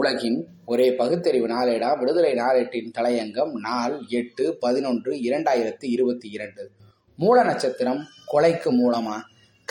உலகின் ஒரே பகுத்தறிவு நாளேடா விடுதலை நாளேட்டின் தலையங்கம் நாள் எட்டு பதினொன்று இரண்டாயிரத்தி இருபத்தி இரண்டு. மூல நட்சத்திரம் கொலைக்கு மூலமா?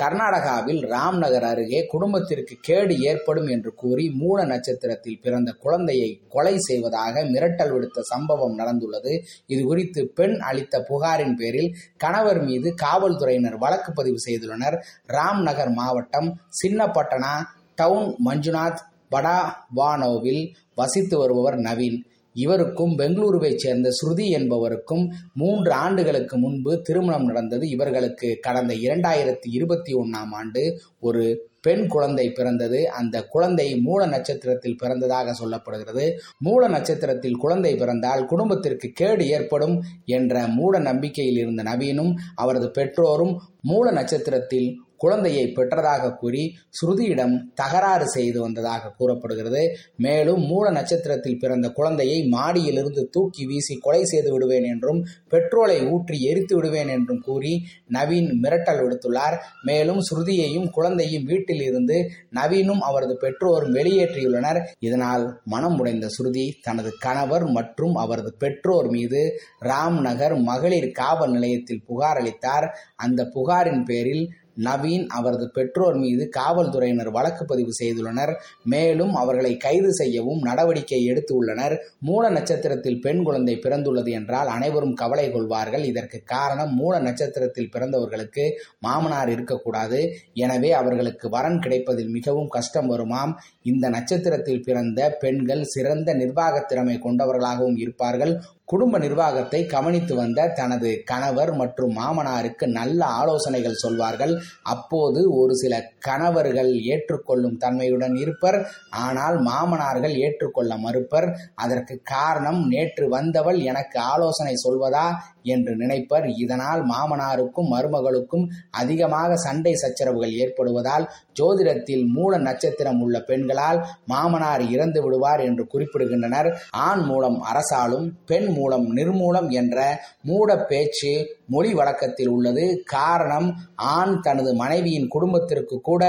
கர்நாடகாவில் ராம்நகர் அருகே குடும்பத்திற்கு கேடு ஏற்படும் என்று கூறி மூல நட்சத்திரத்தில் பிறந்த குழந்தையை கொலை செய்வதாக மிரட்டல் விடுத்த சம்பவம் நடந்துள்ளது. இது குறித்து பெண் அளித்த புகாரின் பேரில் கணவர் மீது காவல்துறையினர் வழக்கு பதிவு செய்துள்ளனர். ராம்நகர் மாவட்டம் சின்னப்பட்டனா டவுன் மஞ்சுநாத் வடாவானோவில் வசித்து வருபவர் நவீன். இவருக்கும் பெங்களூருவைச் சேர்ந்த ஸ்ருதி என்பவருக்கும் மூன்று ஆண்டுகளுக்கு முன்பு திருமணம் நடந்தது இவர்களுக்கு. கடந்த இரண்டாயிரத்தி இருபத்தி ஒன்னாம் ஆண்டு ஒரு பெண் குழந்தை பிறந்தது. அந்த குழந்தை மூல நட்சத்திரத்தில் பிறந்ததாக சொல்லப்படுகிறது. மூல நட்சத்திரத்தில் குழந்தை பிறந்தால் குடும்பத்திற்கு கேடு ஏற்படும் என்ற மூட நம்பிக்கையில் இருந்த நவீனும் அவரது பெற்றோரும் மூல நட்சத்திரத்தில் குழந்தையை பெற்றதாக கூறி ஸ்ருதியிடம் தகராறு செய்து வந்ததாக கூறப்படுகிறது. மேலும் மூல நட்சத்திரத்தில் பிறந்த குழந்தையை மாடியிலிருந்து தூக்கி வீசி கொலை செய்து விடுவேன் என்றும் பெட்ரோலை ஊற்றி எரித்து விடுவேன் என்றும் கூறி நவீன் மிரட்டல் விடுத்துள்ளார். மேலும் ஸ்ருதியையும் குழந்தையும் வீட்டில் இருந்து நவீனும் அவரது பெற்றோரும் வெளியேற்றியுள்ளனர். இதனால் மனம் உடைந்த ஸ்ருதி தனது கணவர் மற்றும் அவரது பெற்றோர் மீது ராம்நகர் மகளிர் காவல் நிலையத்தில் புகார் அளித்தார். அந்த புகாரின் பேரில் நவீன் அவரது பெற்றோர் மீது காவல்துறையினர் வழக்கு பதிவு செய்துள்ளனர். மேலும் அவர்களை கைது செய்யவும் நடவடிக்கை எடுத்து உள்ளனர். மூல நட்சத்திரத்தில் பெண் குழந்தை பிறந்துள்ளது என்றால் அனைவரும் கவலை கொள்வார்கள். இதற்கு காரணம் மூல நட்சத்திரத்தில் பிறந்தவர்களுக்கு மாமனார் இருக்கக்கூடாது. எனவே அவர்களுக்கு வரன் கிடைப்பதில் மிகவும் கஷ்டம் வருமாம். இந்த நட்சத்திரத்தில் பிறந்த பெண்கள் சிறந்த நிர்வாக திறமை கொண்டவர்களாகவும் இருப்பார்கள். குடும்ப நிர்வாகத்தை கவனித்து வந்த தனது கணவர் மற்றும் மாமனாருக்கு நல்ல ஆலோசனைகள் சொல்வார்கள். அப்போது ஒரு சில கணவர்கள் ஏற்றுக்கொள்ளும் தன்மையுடன் இருப்பர். ஆனால் மாமனார்கள் ஏற்றுக்கொள்ள மறுப்பர். அதற்கு காரணம் நேற்று வந்தவள் எனக்கு ஆலோசனை சொல்வதா? என்று நினைப்பர். இதனால் மாமனாருக்கும் மருமகளுக்கும் அதிகமாக சண்டை சச்சரவுகள் ஏற்படுவதால் ஜோதிடத்தில் மூல நட்சத்திரம் உள்ள பெண்களால் மாமனார் இறந்து விடுவார் என்று குறிப்பிடுகின்றனர். ஆண் மூலம் அரசாலும் பெண் மூலம் நிர்மூலம் என்ற மூட பேச்சு மொழி வழக்கத்தில் உள்ளது. காரணம் ஆண் தனது மனைவியின் குடும்பத்திற்கு கூட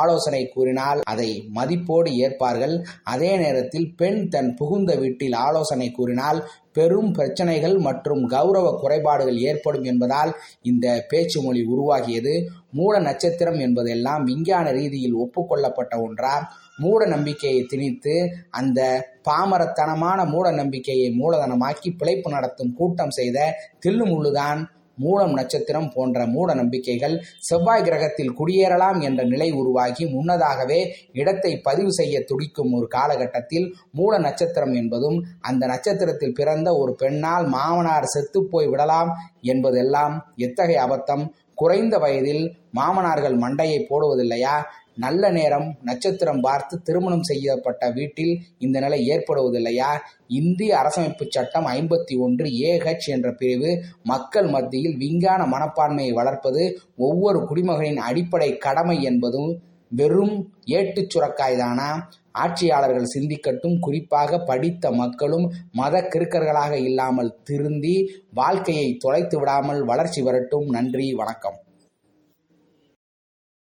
ஆலோசனை கூறினால் அதை மதிப்போடு ஏற்பார்கள். அதே நேரத்தில் பெண் தன் புகுந்த வீட்டில் ஆலோசனை கூறினால் பெரும் பிரச்சனைகள் மற்றும் கௌரவ குறைபாடுகள் ஏற்படும் என்பதால் இந்த பேச்சு மொழி உருவாகியது. மூட நட்சத்திரம் என்பதெல்லாம் விஞ்ஞான ரீதியில் ஒப்புக்கொள்ளப்பட்ட ஒன்றா? மூட நம்பிக்கையை திணித்து அந்த பாமரத்தனமான மூட நம்பிக்கையை மூலதனமாக்கி பிழைப்பு நடத்தும் கூட்டம் செய்த தில்லுமுள்ளுதான் மூலம் நட்சத்திரம் போன்ற மூட நம்பிக்கைகள் செவ்வாய் கிரகத்தில் குடியேறலாம் என்ற நிலை உருவாகி முன்னதாகவே இடத்தை பதிவு செய்ய துடிக்கும் ஒரு காலகட்டத்தில் மூல நட்சத்திரம் என்பதும் அந்த நட்சத்திரத்தில் பிறந்த ஒரு பெண்ணால் மாமனார் செத்துப்போய் விடலாம் என்பதெல்லாம் எத்தகைய அபத்தம்? குறைந்த வயதில் மாமனார்கள் மண்டையை போடுவதில்லையா? நல்ல நேரம் நட்சத்திரம் பார்த்து திருமணம் செய்யப்பட்ட வீட்டில் இந்த நிலை ஏற்படுவதில்லையா? இந்திய அரசமைப்பு சட்டம் ஐம்பத்தி ஒன்று ஏஹெச் என்ற பிரிவு மக்கள் மத்தியில் விஞ்ஞான மனப்பான்மையை வளர்ப்பது ஒவ்வொரு குடிமகனின் அடிப்படை கடமை என்பதும் வெறும் ஏட்டுச் சுரக்காய்தானா? ஆட்சியாளர்கள் சிந்திக்கட்டும் குறிப்பாக படித்த மக்களும் மத கிறுக்கர்களாக இல்லாமல் திருந்தி வாழ்க்கையை தொலைத்து விடாமல் வளர்ச்சி வரட்டும். நன்றி வணக்கம்.